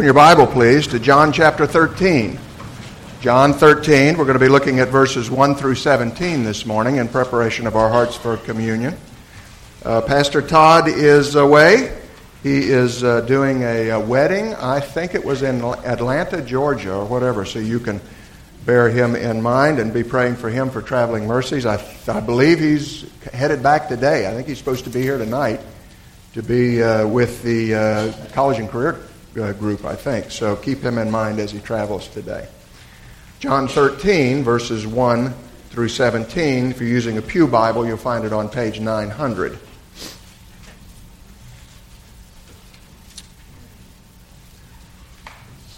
Open your Bible, please, to John chapter 13. John 13, we're going to be looking at verses 1 through 17 this morning in preparation of our hearts for communion. Uh, Pastor Todd is away. He is uh, doing a, a, wedding. I think it was in Atlanta, Georgia, or whatever, so you can bear him in mind and be praying for him for traveling mercies. I, I believe he's headed back today. I think he's supposed to be here tonight to be uh, with the uh, college and career uh, group, I think. So keep him in mind as he travels today. John 13, verses 1 through 17. If you're using a Pew Bible, you'll find it on page 900.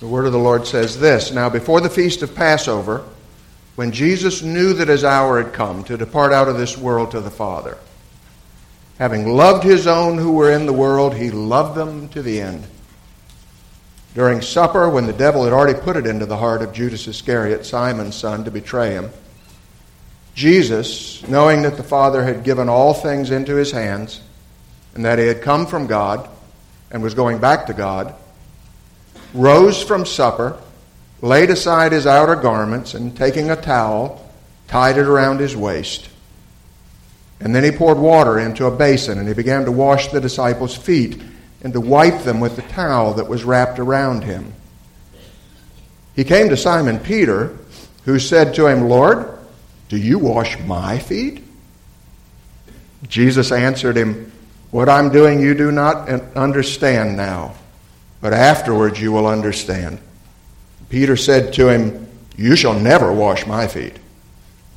The word of the Lord says this Now, before the feast of Passover, when Jesus knew that his hour had come to depart out of this world to the Father, having loved his own who were in the world, he loved them to the end. During supper, when the devil had already put it into the heart of Judas Iscariot, Simon's son, to betray him, Jesus, knowing that the Father had given all things into his hands, and that he had come from God and was going back to God, rose from supper, laid aside his outer garments, and taking a towel, tied it around his waist. And then he poured water into a basin, and he began to wash the disciples' feet and to wipe them with the towel that was wrapped around him. He came to Simon Peter, who said to him, Lord, do you wash my feet? Jesus answered him, What I'm doing you do not understand now but afterwards you will understand. Peter said to him, You shall never wash my feet.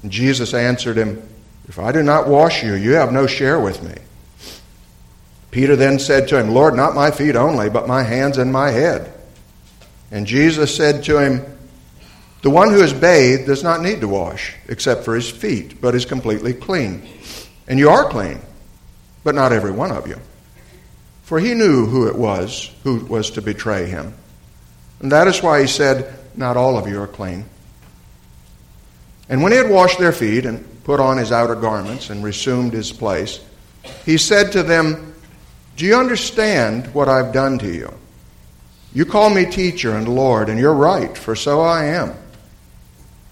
And Jesus answered him, If I do not wash you, you have no share with me. Peter then said to him, Lord, not my feet only, but my hands and my head. And Jesus said to him, The one who is bathed does not need to wash, except for his feet, but is completely clean. And you are clean, but not every one of you. For he knew who it was who was to betray him. And that is why he said, Not all of you are clean. And when he had washed their feet and put on his outer garments and resumed his place, he said to them, Do you understand what I've done to you? You call me teacher and Lord, and you're right, for so I am.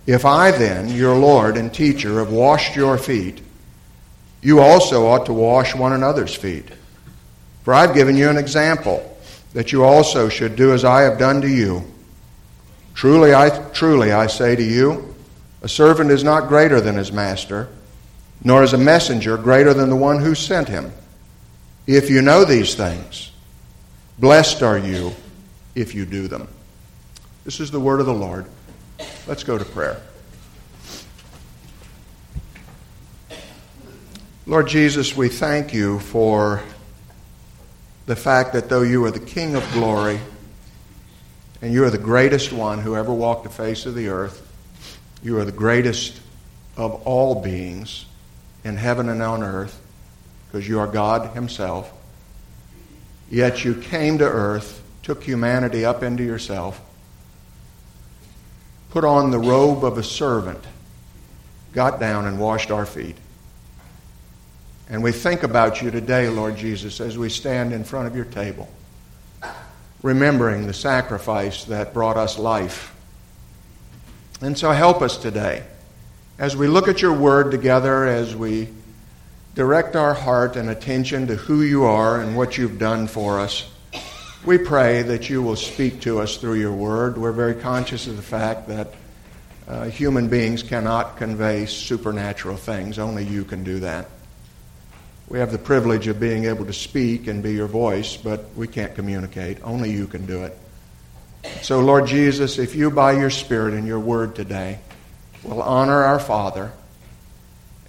If I then, your Lord and teacher, have washed your feet, you also ought to wash one another's feet. For I've given you an example that you also should do as I have done to you. Truly I truly I say to you, a servant is not greater than his master, nor is a messenger greater than the one who sent him. If you know these things, blessed are you if you do them. This is the word of the Lord. Let's go to prayer. Lord Jesus, we thank you for the fact that though you are the King of glory and you are the greatest one who ever walked the face of the earth, you are the greatest of all beings in heaven and on earth because you are God Himself. Yet you came to earth, took humanity up into yourself, put on the robe of a servant, got down and washed our feet. And we think about you today, Lord Jesus, as we stand in front of your table, remembering the sacrifice that brought us life. And so help us today as we look at your word together, as we direct our heart and attention to who you are and what you've done for us. We pray that you will speak to us through your word. We're very conscious of the fact that uh, human beings cannot convey supernatural things, only you can do that. We have the privilege of being able to speak and be your voice, but we can't communicate. Only you can do it. So, Lord Jesus, if you, by your Spirit and your word today, will honor our Father,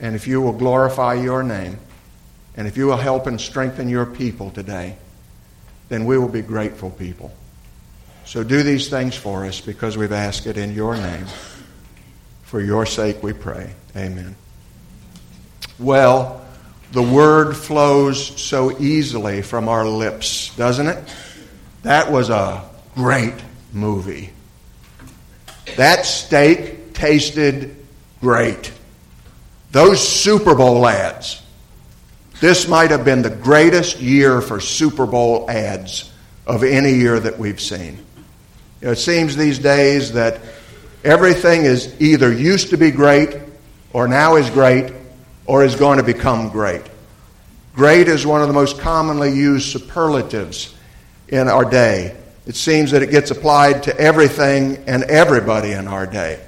and if you will glorify your name, and if you will help and strengthen your people today, then we will be grateful people. So do these things for us because we've asked it in your name. For your sake we pray. Amen. Well, the word flows so easily from our lips, doesn't it? That was a great movie. That steak tasted great. Those Super Bowl ads. This might have been the greatest year for Super Bowl ads of any year that we've seen. It seems these days that everything is either used to be great, or now is great, or is going to become great. Great is one of the most commonly used superlatives in our day. It seems that it gets applied to everything and everybody in our day.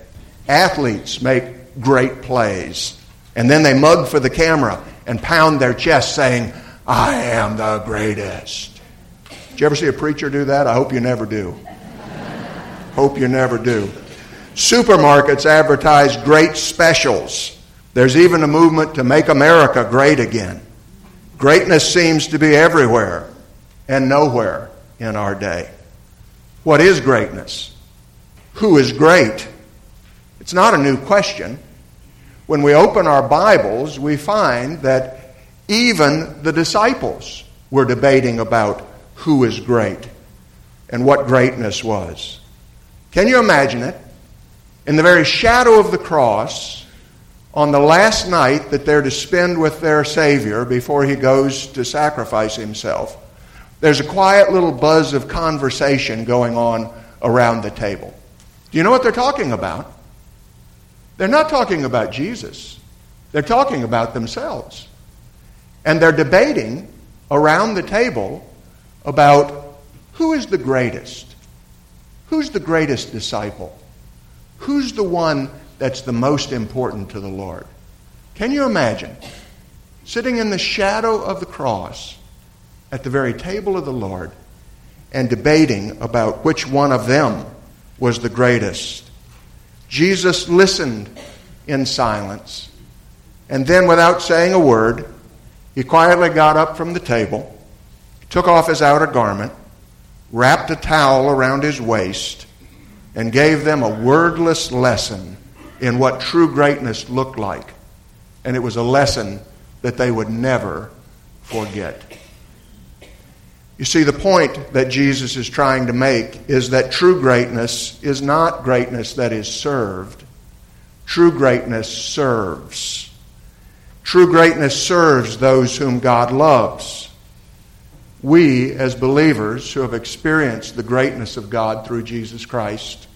Athletes make great plays, and then they mug for the camera and pound their chest saying, I am the greatest. Did you ever see a preacher do that? I hope you never do. hope you never do. Supermarkets advertise great specials. There's even a movement to make America great again. Greatness seems to be everywhere and nowhere in our day. What is greatness? Who is great? It's not a new question. When we open our Bibles, we find that even the disciples were debating about who is great and what greatness was. Can you imagine it? In the very shadow of the cross, on the last night that they're to spend with their Savior before he goes to sacrifice himself, there's a quiet little buzz of conversation going on around the table. Do you know what they're talking about? They're not talking about Jesus, they're talking about themselves. And they're debating around the table about who is the greatest? Who's the greatest disciple? Who's the one that's the most important to the Lord? Can you imagine sitting in the shadow of the cross at the very table of the Lord and debating about which one of them was the greatest? Jesus listened in silence, and then, without saying a word, he quietly got up from the table, took off his outer garment, wrapped a towel around his waist, and gave them a wordless lesson in what true greatness looked like. And it was a lesson that they would never forget. You see, the point that Jesus is trying to make is that true greatness is not greatness that is served. True greatness serves. True greatness serves those whom God loves. We, as believers who have experienced the greatness of God through Jesus Christ,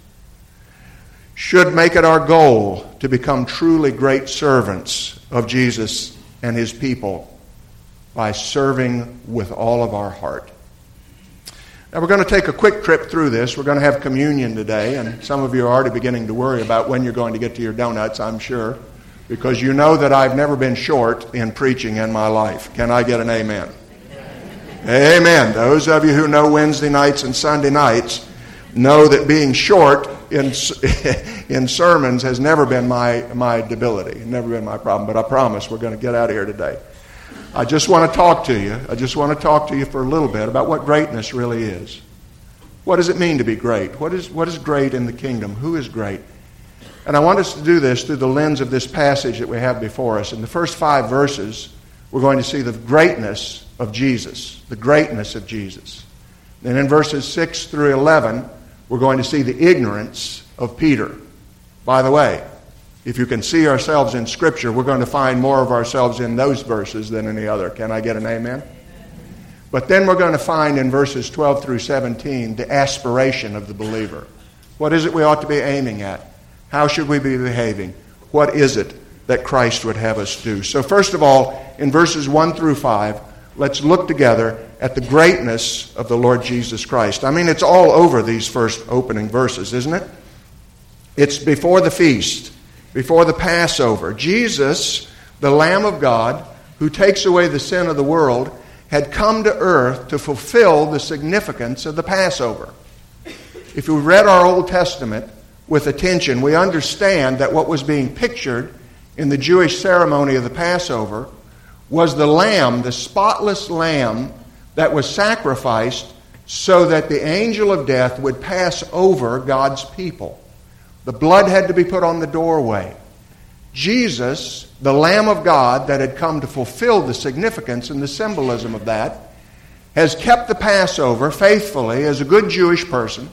should make it our goal to become truly great servants of Jesus and his people by serving with all of our heart. Now, we're going to take a quick trip through this. We're going to have communion today, and some of you are already beginning to worry about when you're going to get to your donuts, I'm sure, because you know that I've never been short in preaching in my life. Can I get an amen? Amen. Those of you who know Wednesday nights and Sunday nights know that being short in, in sermons has never been my, my debility, never been my problem, but I promise we're going to get out of here today. I just want to talk to you. I just want to talk to you for a little bit about what greatness really is. What does it mean to be great? What is, what is great in the kingdom? Who is great? And I want us to do this through the lens of this passage that we have before us. In the first five verses, we're going to see the greatness of Jesus, the greatness of Jesus. Then in verses 6 through 11, we're going to see the ignorance of Peter. By the way, if you can see ourselves in Scripture, we're going to find more of ourselves in those verses than any other. Can I get an amen? But then we're going to find in verses 12 through 17 the aspiration of the believer. What is it we ought to be aiming at? How should we be behaving? What is it that Christ would have us do? So, first of all, in verses 1 through 5, let's look together at the greatness of the Lord Jesus Christ. I mean, it's all over these first opening verses, isn't it? It's before the feast before the Passover. Jesus, the Lamb of God, who takes away the sin of the world, had come to earth to fulfill the significance of the Passover. If we read our Old Testament with attention, we understand that what was being pictured in the Jewish ceremony of the Passover was the lamb, the spotless lamb that was sacrificed so that the angel of death would pass over God's people. The blood had to be put on the doorway. Jesus, the Lamb of God that had come to fulfill the significance and the symbolism of that, has kept the Passover faithfully as a good Jewish person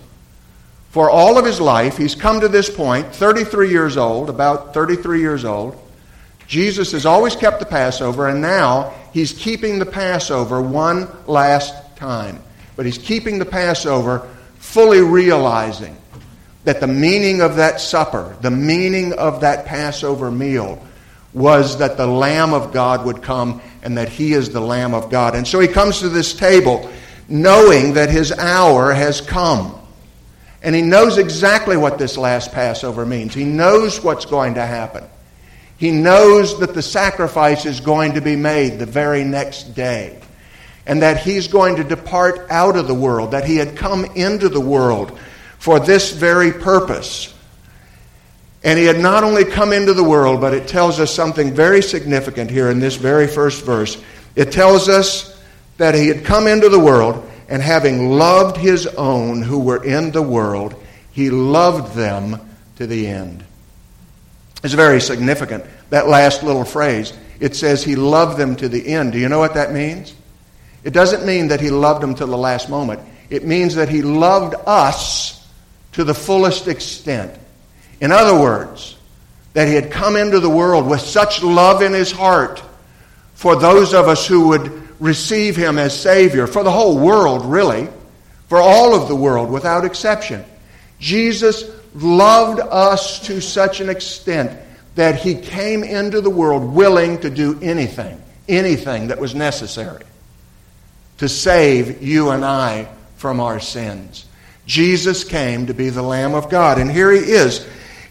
for all of his life. He's come to this point, 33 years old, about 33 years old. Jesus has always kept the Passover, and now he's keeping the Passover one last time. But he's keeping the Passover fully realizing that the meaning of that supper, the meaning of that Passover meal, was that the Lamb of God would come and that He is the Lamb of God. And so He comes to this table knowing that His hour has come. And He knows exactly what this last Passover means. He knows what's going to happen. He knows that the sacrifice is going to be made the very next day. And that He's going to depart out of the world, that He had come into the world for this very purpose. And he had not only come into the world, but it tells us something very significant here in this very first verse. It tells us that he had come into the world, and having loved his own who were in the world, he loved them to the end. It's very significant, that last little phrase. It says he loved them to the end. Do you know what that means? It doesn't mean that he loved them to the last moment. It means that he loved us to the fullest extent. In other words, that he had come into the world with such love in his heart for those of us who would receive him as Savior, for the whole world, really, for all of the world without exception. Jesus loved us to such an extent that he came into the world willing to do anything, anything that was necessary to save you and I from our sins. Jesus came to be the Lamb of God, and here he is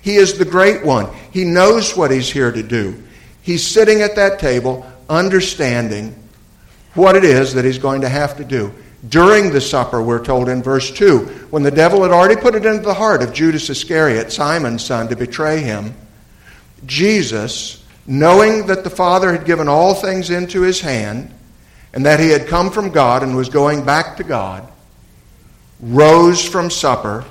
he is the great one. He knows what he's here to do. He's sitting at that table, understanding what it is that he's going to have to do. During the supper, we're told in verse 2, when the devil had already put it into the heart of Judas Iscariot, Simon's son, to betray him, Jesus, knowing that the Father had given all things into his hand, and that he had come from God and was going back to God, rose from supper,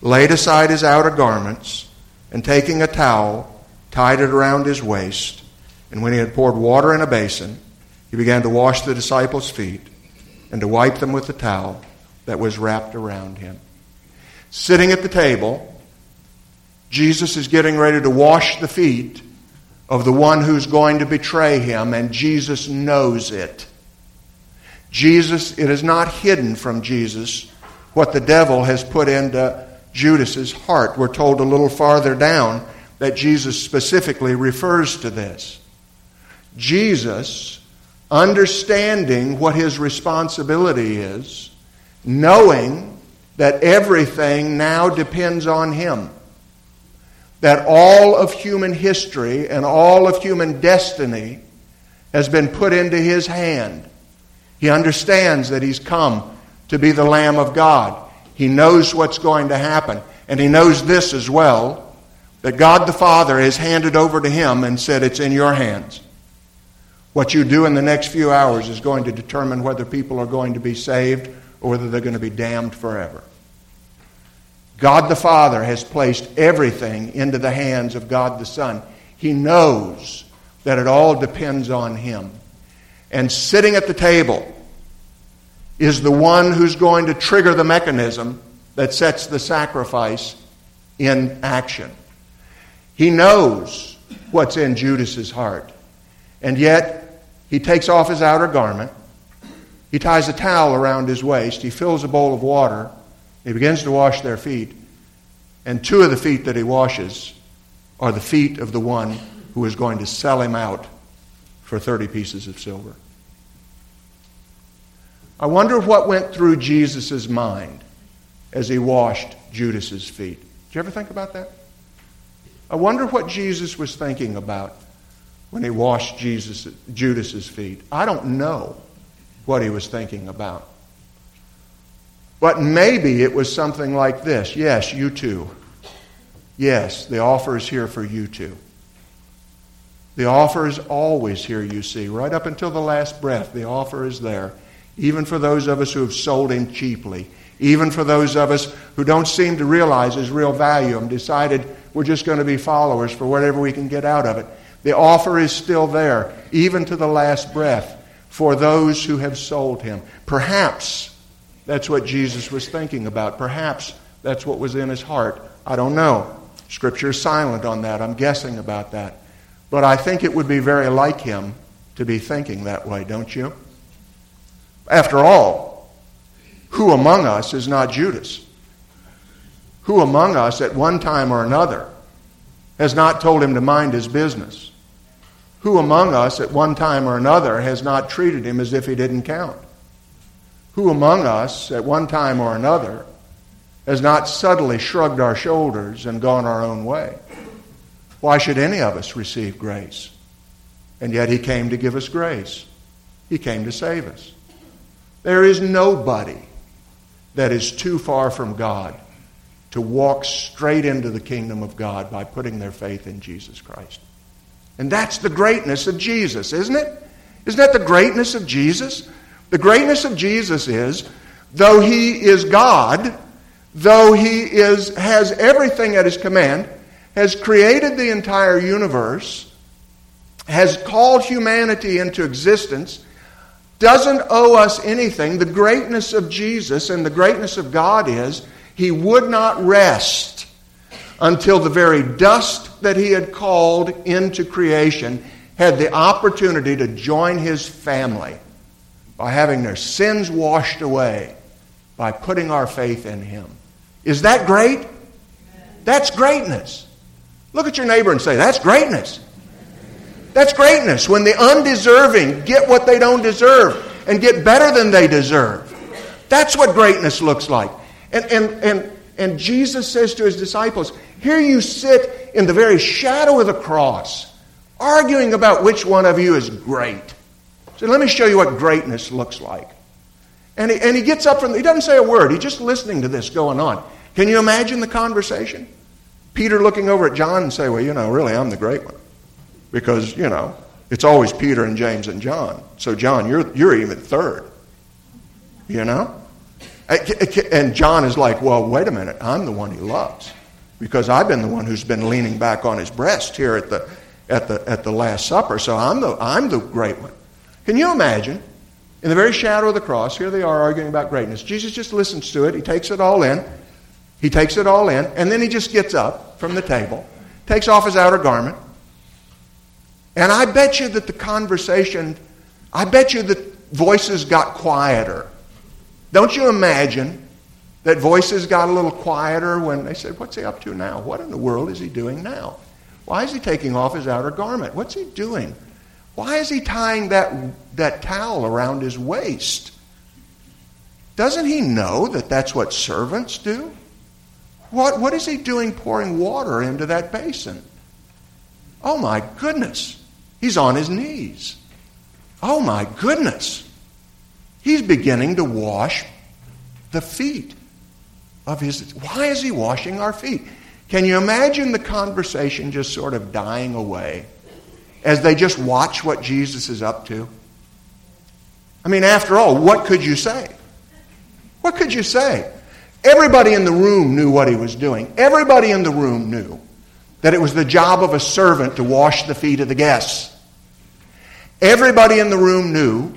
laid aside his outer garments, and taking a towel, tied it around his waist. And when he had poured water in a basin, he began to wash the disciples' feet and to wipe them with the towel that was wrapped around him. Sitting at the table, Jesus is getting ready to wash the feet of the one who's going to betray him, and Jesus knows it. Jesus, it is not hidden from Jesus what the devil has put into Judas's heart. We're told a little farther down that Jesus specifically refers to this. Jesus, understanding what his responsibility is, knowing that everything now depends on him, that all of human history and all of human destiny has been put into his hand. He understands that he's come to be the Lamb of God. He knows what's going to happen. And he knows this as well that God the Father has handed over to him and said, It's in your hands. What you do in the next few hours is going to determine whether people are going to be saved or whether they're going to be damned forever. God the Father has placed everything into the hands of God the Son. He knows that it all depends on Him. And sitting at the table, is the one who's going to trigger the mechanism that sets the sacrifice in action. He knows what's in Judas's heart. And yet, he takes off his outer garment. He ties a towel around his waist. He fills a bowl of water. He begins to wash their feet. And two of the feet that he washes are the feet of the one who is going to sell him out for 30 pieces of silver. I wonder what went through Jesus' mind as he washed Judas's feet. Did you ever think about that? I wonder what Jesus was thinking about when he washed Jesus, Judas's feet. I don't know what he was thinking about. But maybe it was something like this Yes, you too. Yes, the offer is here for you too. The offer is always here, you see. Right up until the last breath, the offer is there even for those of us who have sold him cheaply, even for those of us who don't seem to realize his real value and decided we're just going to be followers for whatever we can get out of it. The offer is still there, even to the last breath, for those who have sold him. Perhaps that's what Jesus was thinking about. Perhaps that's what was in his heart. I don't know. Scripture is silent on that. I'm guessing about that. But I think it would be very like him to be thinking that way, don't you? After all, who among us is not Judas? Who among us at one time or another has not told him to mind his business? Who among us at one time or another has not treated him as if he didn't count? Who among us at one time or another has not subtly shrugged our shoulders and gone our own way? Why should any of us receive grace? And yet he came to give us grace. He came to save us. There is nobody that is too far from God to walk straight into the kingdom of God by putting their faith in Jesus Christ. And that's the greatness of Jesus, isn't it? Isn't that the greatness of Jesus? The greatness of Jesus is, though he is God, though he is, has everything at his command, has created the entire universe, has called humanity into existence, doesn't owe us anything. The greatness of Jesus and the greatness of God is he would not rest until the very dust that he had called into creation had the opportunity to join his family by having their sins washed away by putting our faith in him. Is that great? That's greatness. Look at your neighbor and say, That's greatness. That's greatness when the undeserving get what they don't deserve and get better than they deserve. That's what greatness looks like. And, and, and, and Jesus says to his disciples, Here you sit in the very shadow of the cross, arguing about which one of you is great. So let me show you what greatness looks like. And he, and he gets up from, he doesn't say a word, he's just listening to this going on. Can you imagine the conversation? Peter looking over at John and say, Well, you know, really, I'm the great one because, you know, it's always Peter and James and John. So, John, you're, you're even third. You know? And John is like, well, wait a minute. I'm the one he loves because I've been the one who's been leaning back on his breast here at the, at the, at the Last Supper. So I'm the, I'm the great one. Can you imagine? In the very shadow of the cross, here they are arguing about greatness. Jesus just listens to it. He takes it all in. He takes it all in. And then he just gets up from the table, takes off his outer garment, and I bet you that the conversation, I bet you that voices got quieter. Don't you imagine that voices got a little quieter when they said, What's he up to now? What in the world is he doing now? Why is he taking off his outer garment? What's he doing? Why is he tying that, that towel around his waist? Doesn't he know that that's what servants do? What, what is he doing pouring water into that basin? Oh my goodness. He's on his knees. Oh my goodness. He's beginning to wash the feet of his. Why is he washing our feet? Can you imagine the conversation just sort of dying away as they just watch what Jesus is up to? I mean, after all, what could you say? What could you say? Everybody in the room knew what he was doing. Everybody in the room knew that it was the job of a servant to wash the feet of the guests. Everybody in the room knew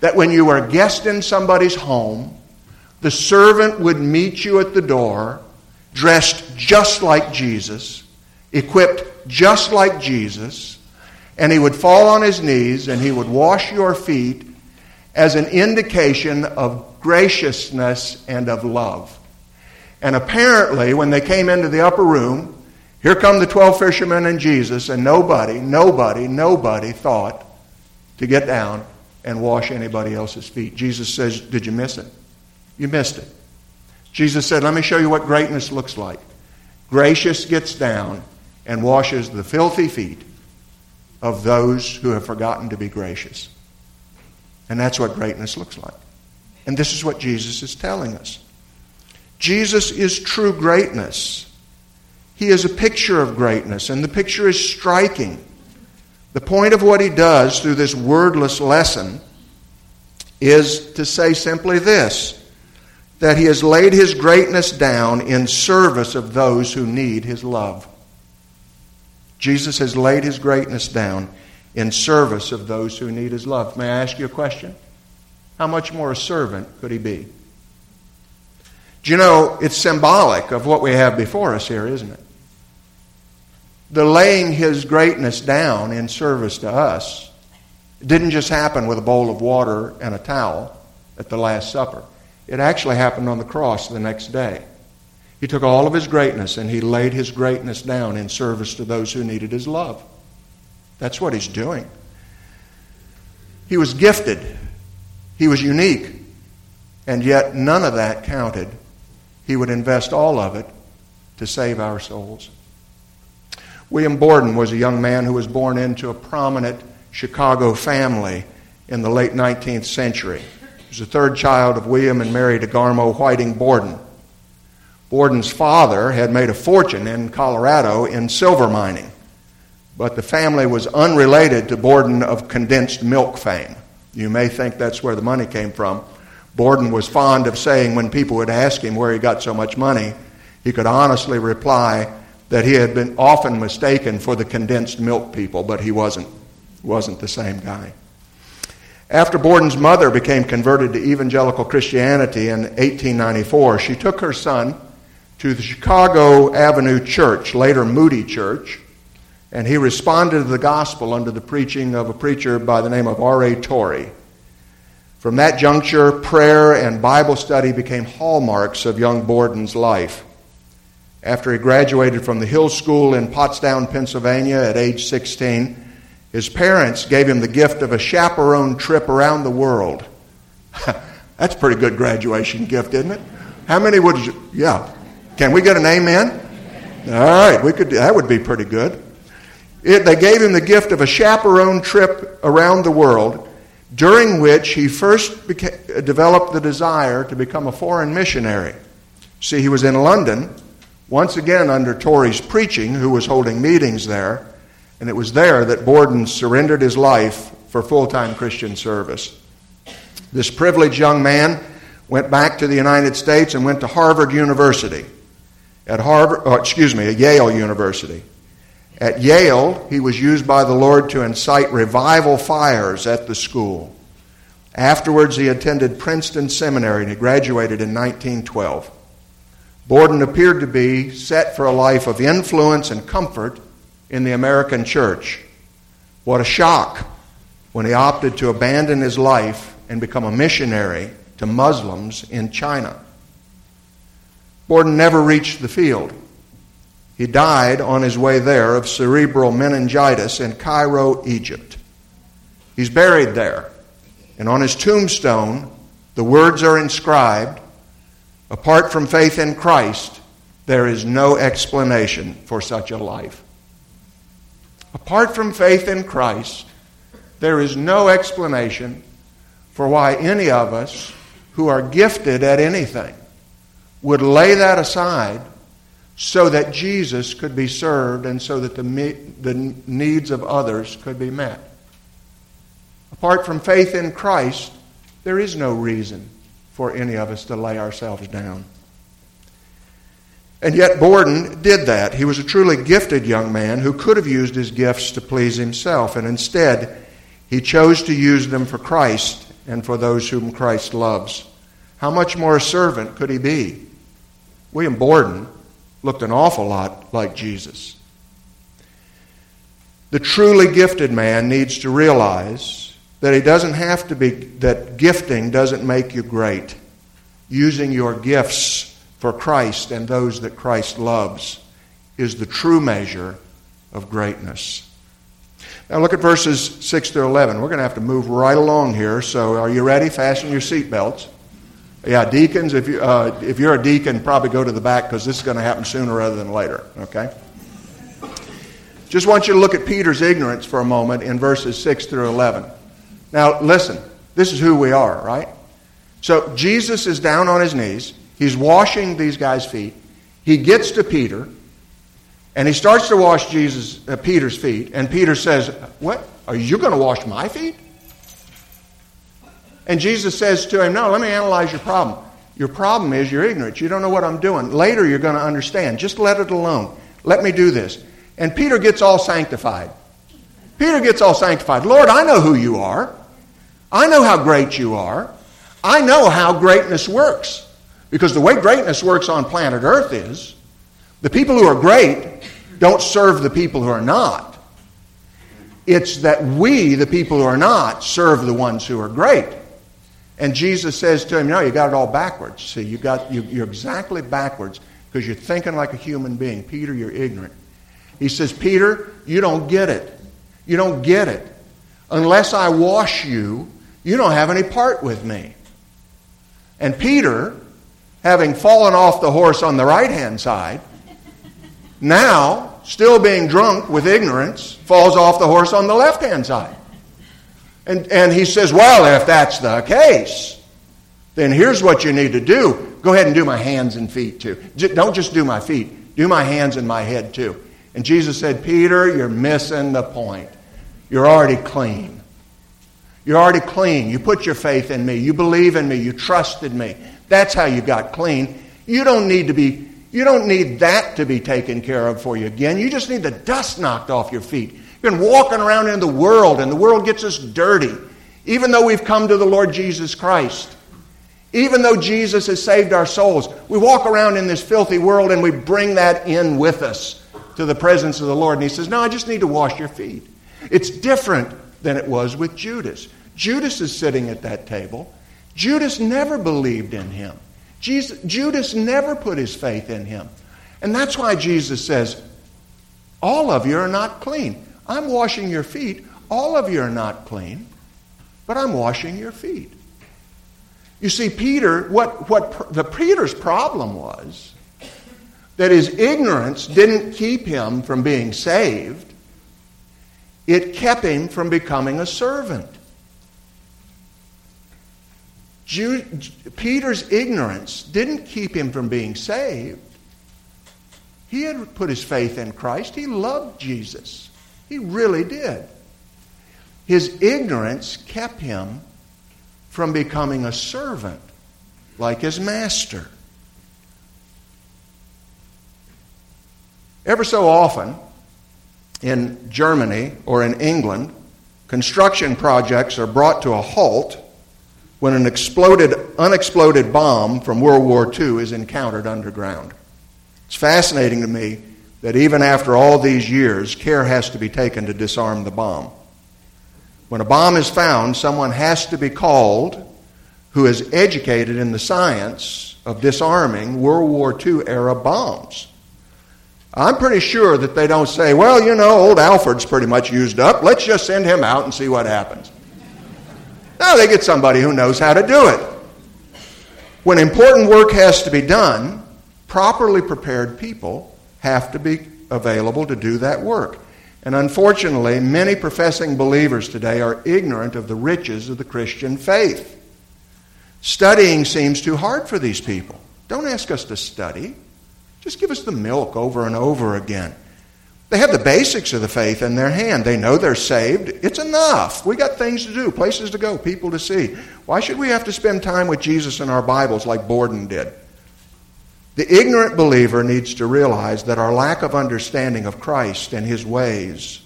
that when you were a guest in somebody's home, the servant would meet you at the door, dressed just like Jesus, equipped just like Jesus, and he would fall on his knees and he would wash your feet as an indication of graciousness and of love. And apparently, when they came into the upper room, here come the 12 fishermen and Jesus, and nobody, nobody, nobody thought to get down and wash anybody else's feet. Jesus says, Did you miss it? You missed it. Jesus said, Let me show you what greatness looks like. Gracious gets down and washes the filthy feet of those who have forgotten to be gracious. And that's what greatness looks like. And this is what Jesus is telling us. Jesus is true greatness. He is a picture of greatness, and the picture is striking. The point of what he does through this wordless lesson is to say simply this that he has laid his greatness down in service of those who need his love. Jesus has laid his greatness down in service of those who need his love. May I ask you a question? How much more a servant could he be? Do you know, it's symbolic of what we have before us here, isn't it? The laying his greatness down in service to us didn't just happen with a bowl of water and a towel at the Last Supper. It actually happened on the cross the next day. He took all of his greatness and he laid his greatness down in service to those who needed his love. That's what he's doing. He was gifted, he was unique, and yet none of that counted. He would invest all of it to save our souls. William Borden was a young man who was born into a prominent Chicago family in the late 19th century. He was the third child of William and Mary DeGarmo Whiting Borden. Borden's father had made a fortune in Colorado in silver mining, but the family was unrelated to Borden of condensed milk fame. You may think that's where the money came from. Borden was fond of saying when people would ask him where he got so much money, he could honestly reply that he had been often mistaken for the condensed milk people, but he wasn't, wasn't the same guy. After Borden's mother became converted to evangelical Christianity in 1894, she took her son to the Chicago Avenue Church, later Moody Church, and he responded to the gospel under the preaching of a preacher by the name of R.A. Torrey. From that juncture, prayer and Bible study became hallmarks of young Borden's life. After he graduated from the Hill School in Pottstown, Pennsylvania at age 16, his parents gave him the gift of a chaperone trip around the world. That's a pretty good graduation gift, isn't it? How many would you? Yeah. Can we get an amen? All right, we could. That would be pretty good. It, they gave him the gift of a chaperone trip around the world, during which he first developed the desire to become a foreign missionary. See, he was in London once again under Torrey's preaching, who was holding meetings there, and it was there that Borden surrendered his life for full time Christian service. This privileged young man went back to the United States and went to Harvard University. At Harvard, oh, excuse me, at Yale University. At Yale, he was used by the Lord to incite revival fires at the school. Afterwards, he attended Princeton Seminary and he graduated in 1912. Borden appeared to be set for a life of influence and comfort in the American church. What a shock when he opted to abandon his life and become a missionary to Muslims in China. Borden never reached the field. He died on his way there of cerebral meningitis in Cairo, Egypt. He's buried there. And on his tombstone, the words are inscribed Apart from faith in Christ, there is no explanation for such a life. Apart from faith in Christ, there is no explanation for why any of us who are gifted at anything would lay that aside so that Jesus could be served and so that the, the needs of others could be met. Apart from faith in Christ, there is no reason for any of us to lay ourselves down. And yet, Borden did that. He was a truly gifted young man who could have used his gifts to please himself, and instead, he chose to use them for Christ and for those whom Christ loves. How much more a servant could he be? William Borden looked an awful lot like Jesus. The truly gifted man needs to realize that it doesn't have to be, that gifting doesn't make you great. Using your gifts for Christ and those that Christ loves is the true measure of greatness. Now look at verses 6 through 11. We're going to have to move right along here, so are you ready? Fasten your seatbelts. Yeah, deacons, if, you, uh, if you're a deacon, probably go to the back because this is going to happen sooner rather than later, okay? Just want you to look at Peter's ignorance for a moment in verses 6 through 11. Now, listen, this is who we are, right? So, Jesus is down on his knees. He's washing these guys' feet. He gets to Peter, and he starts to wash Jesus, uh, Peter's feet. And Peter says, What? Are you going to wash my feet? And Jesus says to him, No, let me analyze your problem. Your problem is you're ignorant. You don't know what I'm doing. Later, you're going to understand. Just let it alone. Let me do this. And Peter gets all sanctified. Peter gets all sanctified. Lord, I know who you are. I know how great you are. I know how greatness works. Because the way greatness works on planet Earth is the people who are great don't serve the people who are not. It's that we, the people who are not, serve the ones who are great. And Jesus says to him, No, you got it all backwards. See, you got, you, you're exactly backwards. because you're thinking like a human being. Peter, you're ignorant. He says, Peter, you don't get it. You don't get it. Unless I wash you, you don't have any part with me. And Peter, having fallen off the horse on the right hand side, now, still being drunk with ignorance, falls off the horse on the left hand side. And, and he says, Well, if that's the case, then here's what you need to do. Go ahead and do my hands and feet too. Don't just do my feet, do my hands and my head too. And Jesus said, Peter, you're missing the point. You're already clean. You're already clean. You put your faith in me. You believe in me. You trusted me. That's how you got clean. You don't need to be you don't need that to be taken care of for you again. You just need the dust knocked off your feet. You've been walking around in the world and the world gets us dirty. Even though we've come to the Lord Jesus Christ. Even though Jesus has saved our souls, we walk around in this filthy world and we bring that in with us to the presence of the Lord. And he says, No, I just need to wash your feet. It's different than it was with Judas. Judas is sitting at that table. Judas never believed in him. Jesus, Judas never put his faith in him. And that's why Jesus says, All of you are not clean. I'm washing your feet. All of you are not clean, but I'm washing your feet. You see, Peter, what, what the Peter's problem was that his ignorance didn't keep him from being saved, it kept him from becoming a servant. Jude, Peter's ignorance didn't keep him from being saved. He had put his faith in Christ. He loved Jesus. He really did. His ignorance kept him from becoming a servant like his master. Ever so often in Germany or in England, construction projects are brought to a halt when an exploded, unexploded bomb from World War II is encountered underground. It's fascinating to me that even after all these years, care has to be taken to disarm the bomb. When a bomb is found, someone has to be called who is educated in the science of disarming World War II era bombs. I'm pretty sure that they don't say, well, you know, old Alfred's pretty much used up. Let's just send him out and see what happens. No, they get somebody who knows how to do it. When important work has to be done, properly prepared people have to be available to do that work. And unfortunately, many professing believers today are ignorant of the riches of the Christian faith. Studying seems too hard for these people. Don't ask us to study. Just give us the milk over and over again. They have the basics of the faith in their hand. They know they're saved. It's enough. We got things to do, places to go, people to see. Why should we have to spend time with Jesus in our Bibles like Borden did? The ignorant believer needs to realize that our lack of understanding of Christ and his ways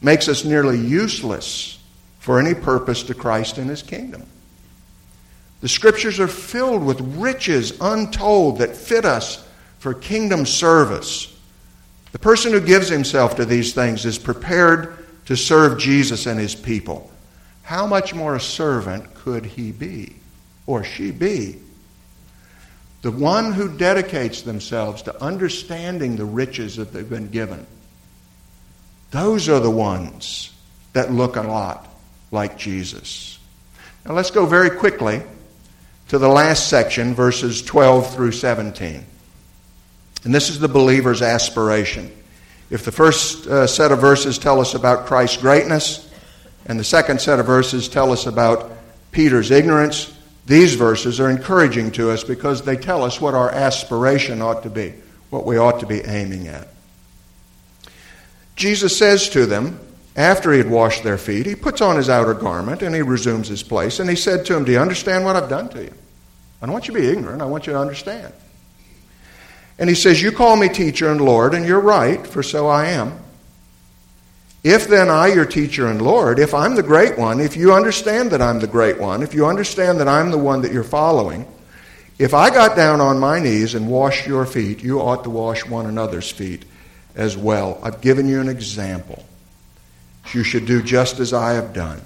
makes us nearly useless for any purpose to Christ and his kingdom. The scriptures are filled with riches untold that fit us for kingdom service. The person who gives himself to these things is prepared to serve Jesus and his people. How much more a servant could he be or she be? The one who dedicates themselves to understanding the riches that they've been given. Those are the ones that look a lot like Jesus. Now let's go very quickly to the last section, verses 12 through 17. And this is the believer's aspiration. If the first uh, set of verses tell us about Christ's greatness, and the second set of verses tell us about Peter's ignorance, these verses are encouraging to us because they tell us what our aspiration ought to be, what we ought to be aiming at. Jesus says to them, after he had washed their feet, he puts on his outer garment and he resumes his place. And he said to them, Do you understand what I've done to you? I don't want you to be ignorant, I want you to understand. And he says, You call me teacher and Lord, and you're right, for so I am. If then I, your teacher and Lord, if I'm the great one, if you understand that I'm the great one, if you understand that I'm the one that you're following, if I got down on my knees and washed your feet, you ought to wash one another's feet as well. I've given you an example. You should do just as I have done.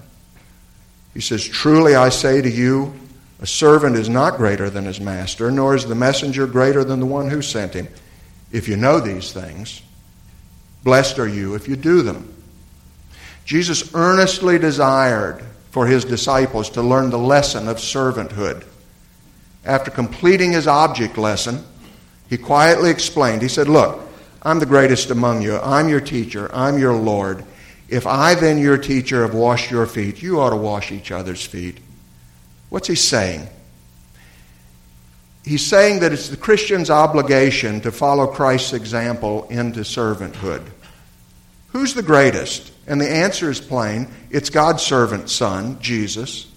He says, Truly I say to you, A servant is not greater than his master, nor is the messenger greater than the one who sent him. If you know these things, blessed are you if you do them. Jesus earnestly desired for his disciples to learn the lesson of servanthood. After completing his object lesson, he quietly explained, he said, Look, I'm the greatest among you. I'm your teacher. I'm your Lord. If I, then your teacher, have washed your feet, you ought to wash each other's feet. What's he saying? He's saying that it's the Christian's obligation to follow Christ's example into servanthood. Who's the greatest? And the answer is plain it's God's servant son, Jesus.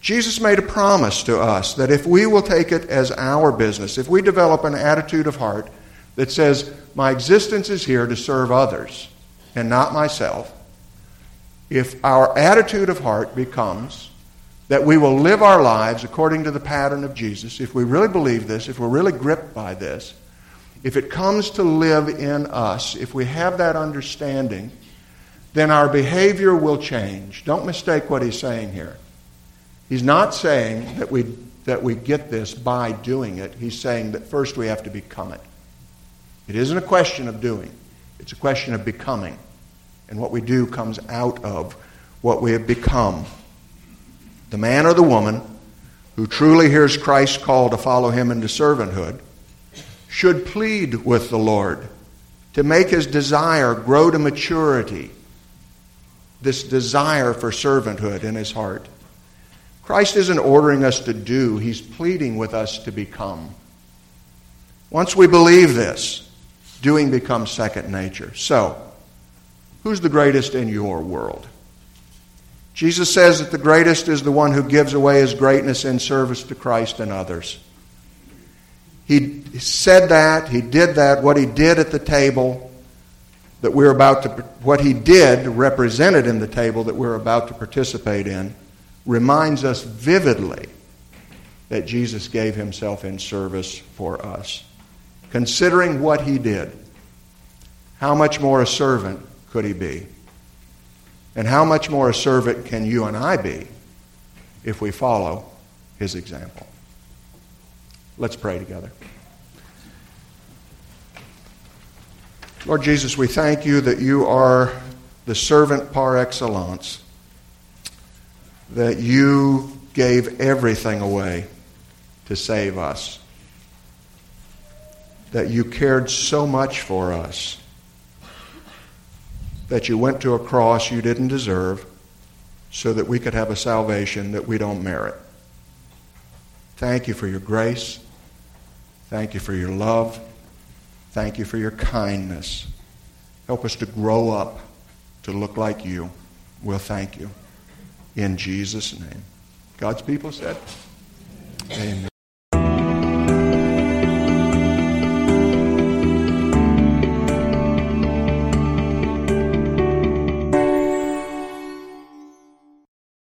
Jesus made a promise to us that if we will take it as our business, if we develop an attitude of heart that says, My existence is here to serve others and not myself, if our attitude of heart becomes, that we will live our lives according to the pattern of Jesus, if we really believe this, if we're really gripped by this, if it comes to live in us, if we have that understanding, then our behavior will change. Don't mistake what he's saying here. He's not saying that we, that we get this by doing it. He's saying that first we have to become it. It isn't a question of doing, it's a question of becoming. And what we do comes out of what we have become the man or the woman who truly hears Christ's call to follow him into servanthood should plead with the Lord to make his desire grow to maturity, this desire for servanthood in his heart. Christ isn't ordering us to do, he's pleading with us to become. Once we believe this, doing becomes second nature. So, who's the greatest in your world? Jesus says that the greatest is the one who gives away his greatness in service to Christ and others. He said that, he did that, what he did at the table that we're about to, what he did represented in the table that we're about to participate in, reminds us vividly that Jesus gave himself in service for us. Considering what he did, how much more a servant could he be? And how much more a servant can you and I be if we follow his example? Let's pray together. Lord Jesus, we thank you that you are the servant par excellence, that you gave everything away to save us, that you cared so much for us that you went to a cross you didn't deserve so that we could have a salvation that we don't merit. Thank you for your grace. Thank you for your love. Thank you for your kindness. Help us to grow up to look like you. We'll thank you. In Jesus' name. God's people said, Amen.